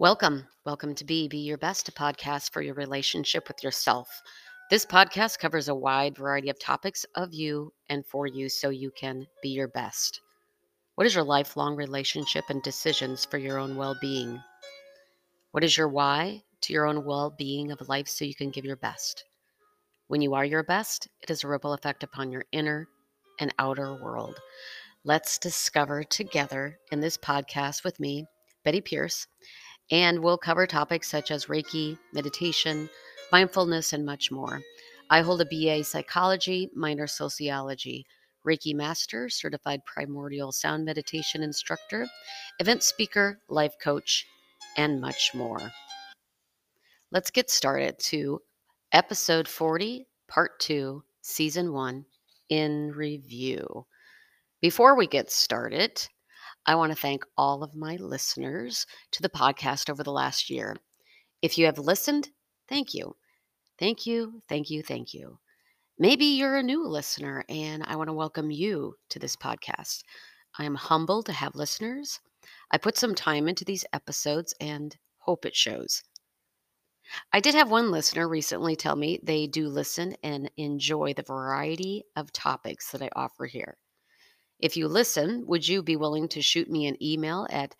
Welcome. Welcome to Be Be Your Best, a podcast for your relationship with yourself. This podcast covers a wide variety of topics of you and for you so you can be your best. What is your lifelong relationship and decisions for your own well being? What is your why to your own well being of life so you can give your best? When you are your best, it has a ripple effect upon your inner and outer world. Let's discover together in this podcast with me, Betty Pierce, and we'll cover topics such as Reiki, meditation, mindfulness, and much more. I hold a BA psychology, minor sociology, Reiki master, certified primordial sound meditation instructor, event speaker, life coach, and much more. Let's get started to episode 40, part 2, season 1 in review. Before we get started, I want to thank all of my listeners to the podcast over the last year. If you have listened, thank you. Thank you, thank you, thank you. Maybe you're a new listener and I want to welcome you to this podcast. I am humbled to have listeners. I put some time into these episodes and hope it shows. I did have one listener recently tell me they do listen and enjoy the variety of topics that I offer here. If you listen, would you be willing to shoot me an email at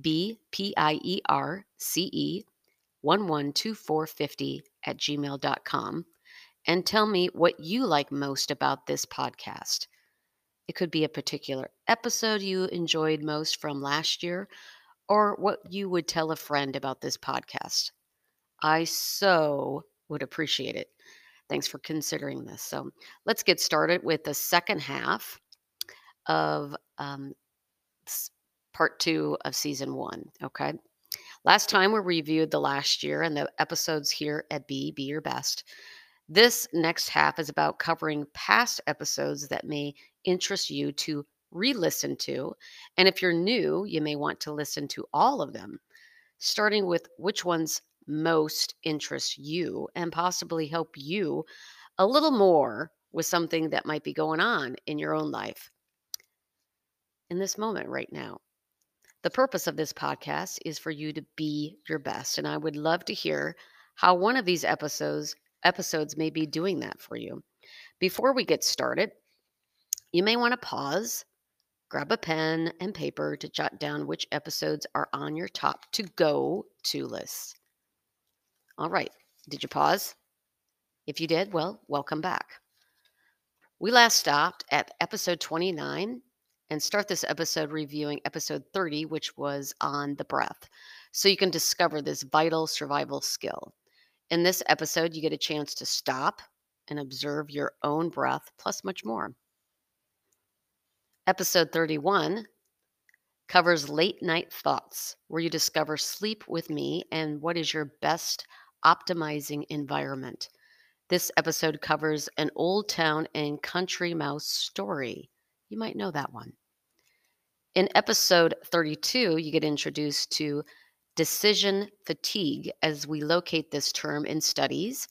bpierce112450 at gmail.com and tell me what you like most about this podcast? It could be a particular episode you enjoyed most from last year or what you would tell a friend about this podcast. I so would appreciate it. Thanks for considering this. So let's get started with the second half of um, part two of season one. Okay. Last time we reviewed the last year and the episodes here at Be, Be Your Best. This next half is about covering past episodes that may interest you to re listen to. And if you're new, you may want to listen to all of them, starting with which ones most interest you and possibly help you a little more with something that might be going on in your own life in this moment right now. The purpose of this podcast is for you to be your best, and I would love to hear how one of these episodes episodes may be doing that for you. Before we get started, you may want to pause, grab a pen and paper to jot down which episodes are on your top to go to list. All right, did you pause? If you did, well, welcome back. We last stopped at episode 29 and start this episode reviewing episode 30, which was on the breath, so you can discover this vital survival skill. In this episode, you get a chance to stop and observe your own breath, plus much more. Episode 31 covers late night thoughts, where you discover sleep with me and what is your best optimizing environment. This episode covers an old town and country mouse story. You might know that one. In episode 32, you get introduced to decision fatigue as we locate this term in studies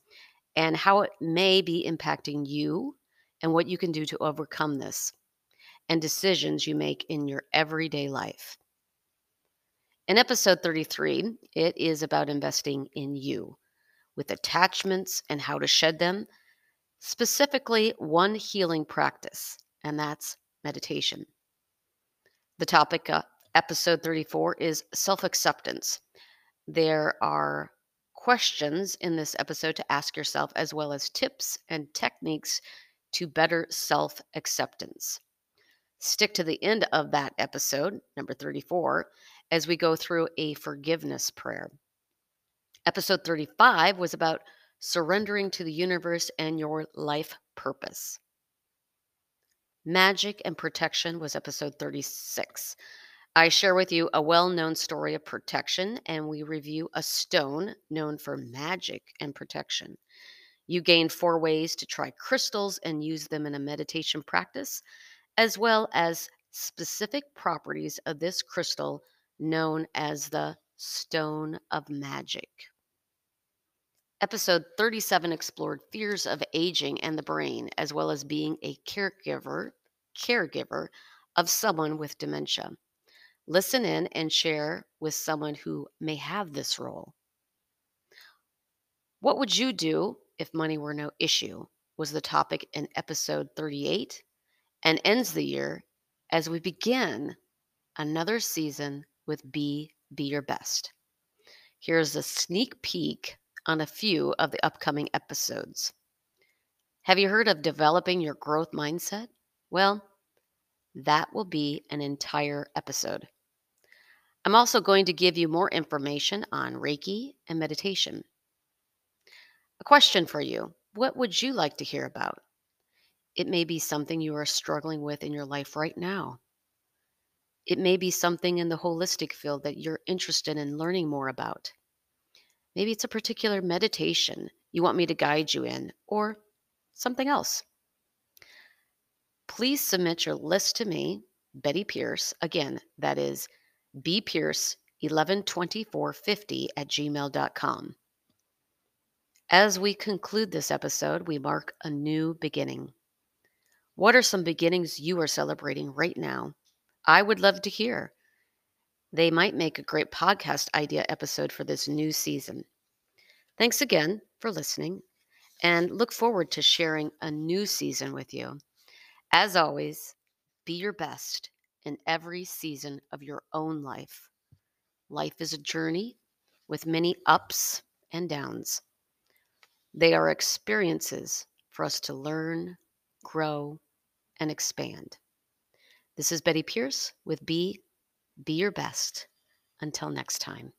and how it may be impacting you and what you can do to overcome this and decisions you make in your everyday life. In episode 33, it is about investing in you with attachments and how to shed them, specifically one healing practice, and that's meditation. The topic, uh, episode 34, is self acceptance. There are questions in this episode to ask yourself, as well as tips and techniques to better self acceptance. Stick to the end of that episode, number 34, as we go through a forgiveness prayer. Episode 35 was about surrendering to the universe and your life purpose. Magic and Protection was episode 36. I share with you a well known story of protection, and we review a stone known for magic and protection. You gain four ways to try crystals and use them in a meditation practice, as well as specific properties of this crystal known as the Stone of Magic. Episode 37 explored fears of aging and the brain, as well as being a caregiver, caregiver of someone with dementia. Listen in and share with someone who may have this role. What would you do if money were no issue? Was the topic in episode 38 and ends the year as we begin another season with Be Be Your Best. Here's a sneak peek on a few of the upcoming episodes. Have you heard of developing your growth mindset? Well, that will be an entire episode. I'm also going to give you more information on Reiki and meditation. A question for you What would you like to hear about? It may be something you are struggling with in your life right now. It may be something in the holistic field that you're interested in learning more about. Maybe it's a particular meditation you want me to guide you in, or something else. Please submit your list to me, Betty Pierce. Again, that is bpierce112450 at gmail.com. As we conclude this episode, we mark a new beginning. What are some beginnings you are celebrating right now? I would love to hear. They might make a great podcast idea episode for this new season. Thanks again for listening and look forward to sharing a new season with you. As always, be your best in every season of your own life. Life is a journey with many ups and downs. They are experiences for us to learn, grow, and expand. This is Betty Pierce with Be Be Your Best. Until next time.